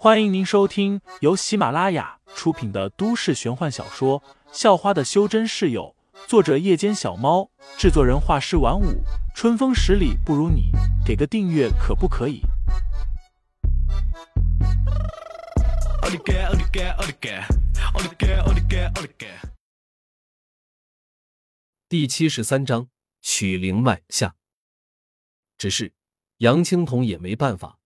欢迎您收听由喜马拉雅出品的都市玄幻小说《校花的修真室友》，作者：夜间小猫，制作人：画师晚舞，春风十里不如你，给个订阅可不可以？第七十三章取灵脉下，只是杨青桐也没办法。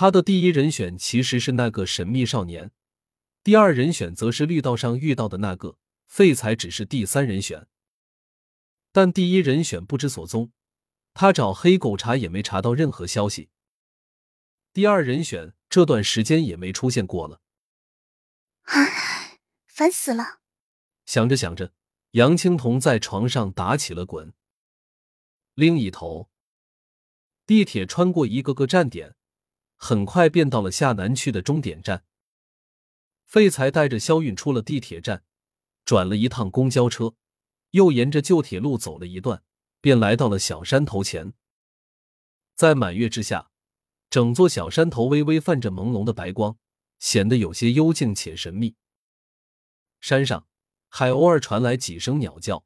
他的第一人选其实是那个神秘少年，第二人选则是绿道上遇到的那个废材，只是第三人选。但第一人选不知所踪，他找黑狗查也没查到任何消息。第二人选这段时间也没出现过了。唉，烦死了！想着想着，杨青桐在床上打起了滚。另一头，地铁穿过一个个站点。很快便到了下南区的终点站。废材带着肖韵出了地铁站，转了一趟公交车，又沿着旧铁路走了一段，便来到了小山头前。在满月之下，整座小山头微微泛着朦胧的白光，显得有些幽静且神秘。山上还偶尔传来几声鸟叫，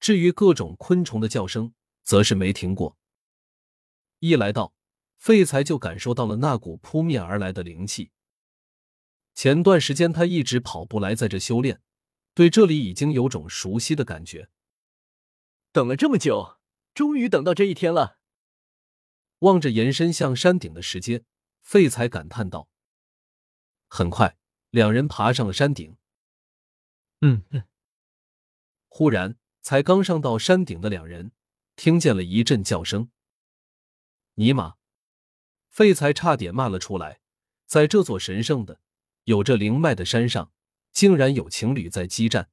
至于各种昆虫的叫声，则是没停过。一来到。废材就感受到了那股扑面而来的灵气。前段时间他一直跑步来在这修炼，对这里已经有种熟悉的感觉。等了这么久，终于等到这一天了。望着延伸向山顶的石阶，废材感叹道。很快，两人爬上了山顶。嗯嗯。忽然，才刚上到山顶的两人，听见了一阵叫声：“尼玛！”废材差点骂了出来，在这座神圣的、有着灵脉的山上，竟然有情侣在激战。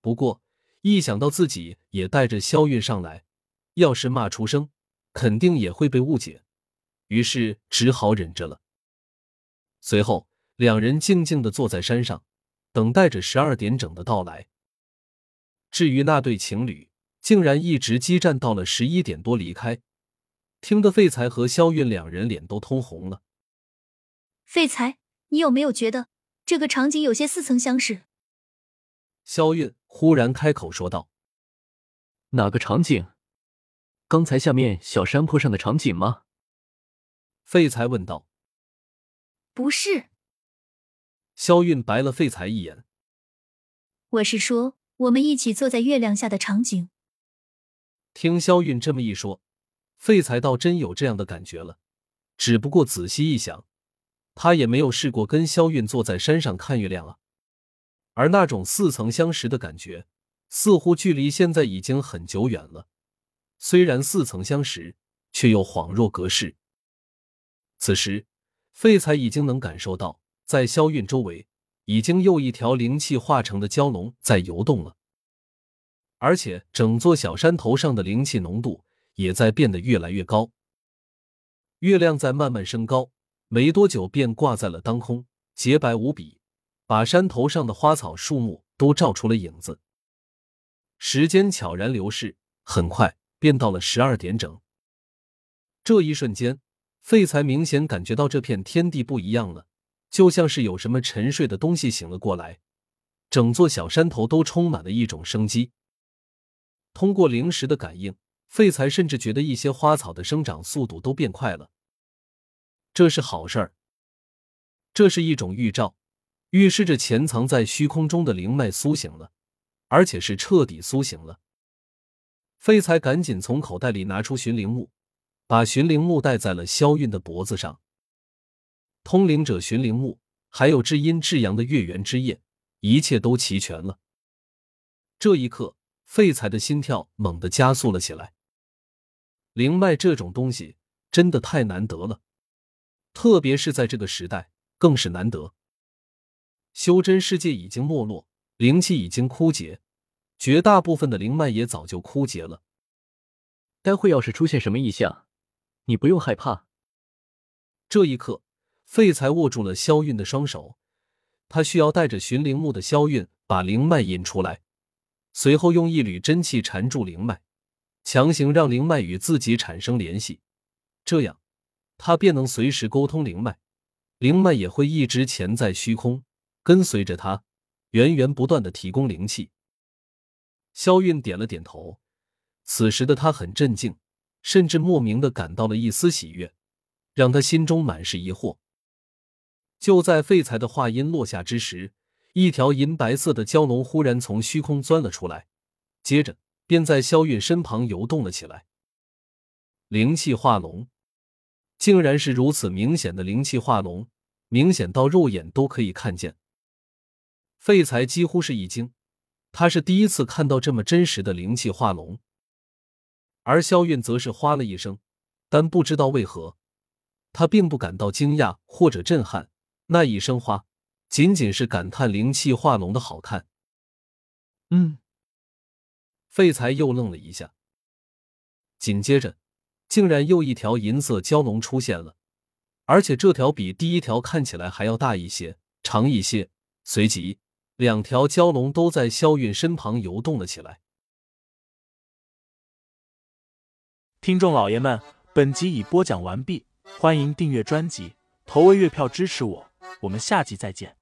不过，一想到自己也带着萧韵上来，要是骂出声，肯定也会被误解，于是只好忍着了。随后，两人静静的坐在山上，等待着十二点整的到来。至于那对情侣，竟然一直激战到了十一点多离开。听得废材和肖韵两人脸都通红了。废材，你有没有觉得这个场景有些似曾相识？肖韵忽然开口说道：“哪个场景？刚才下面小山坡上的场景吗？”废材问道。“不是。”肖韵白了废材一眼。“我是说，我们一起坐在月亮下的场景。”听肖韵这么一说。废材倒真有这样的感觉了，只不过仔细一想，他也没有试过跟萧韵坐在山上看月亮啊。而那种似曾相识的感觉，似乎距离现在已经很久远了。虽然似曾相识，却又恍若隔世。此时，废材已经能感受到，在萧韵周围，已经又一条灵气化成的蛟龙在游动了，而且整座小山头上的灵气浓度。也在变得越来越高，月亮在慢慢升高，没多久便挂在了当空，洁白无比，把山头上的花草树木都照出了影子。时间悄然流逝，很快便到了十二点整。这一瞬间，废材明显感觉到这片天地不一样了，就像是有什么沉睡的东西醒了过来，整座小山头都充满了一种生机。通过灵石的感应。废材甚至觉得一些花草的生长速度都变快了，这是好事儿。这是一种预兆，预示着潜藏在虚空中的灵脉苏醒了，而且是彻底苏醒了。废材赶紧从口袋里拿出寻灵木，把寻灵木戴在了萧韵的脖子上。通灵者寻灵木，还有至阴至阳的月圆之夜，一切都齐全了。这一刻，废材的心跳猛地加速了起来。灵脉这种东西真的太难得了，特别是在这个时代更是难得。修真世界已经没落，灵气已经枯竭，绝大部分的灵脉也早就枯竭了。待会要是出现什么异象，你不用害怕。这一刻，废材握住了萧韵的双手，他需要带着寻灵木的萧韵把灵脉引出来，随后用一缕真气缠住灵脉。强行让灵脉与自己产生联系，这样他便能随时沟通灵脉，灵脉也会一直潜在虚空，跟随着他，源源不断的提供灵气。萧韵点了点头，此时的他很镇静，甚至莫名的感到了一丝喜悦，让他心中满是疑惑。就在废材的话音落下之时，一条银白色的蛟龙忽然从虚空钻了出来，接着便在萧韵身旁游动了起来。灵气化龙，竟然是如此明显的灵气化龙，明显到肉眼都可以看见。废材几乎是一惊，他是第一次看到这么真实的灵气化龙。而萧韵则是哗了一声，但不知道为何，他并不感到惊讶或者震撼。那一声哗，仅仅是感叹灵气化龙的好看。嗯，废材又愣了一下，紧接着，竟然又一条银色蛟龙出现了，而且这条比第一条看起来还要大一些、长一些。随即，两条蛟龙都在萧韵身旁游动了起来。听众老爷们，本集已播讲完毕，欢迎订阅专辑，投喂月票支持我。我们下集再见。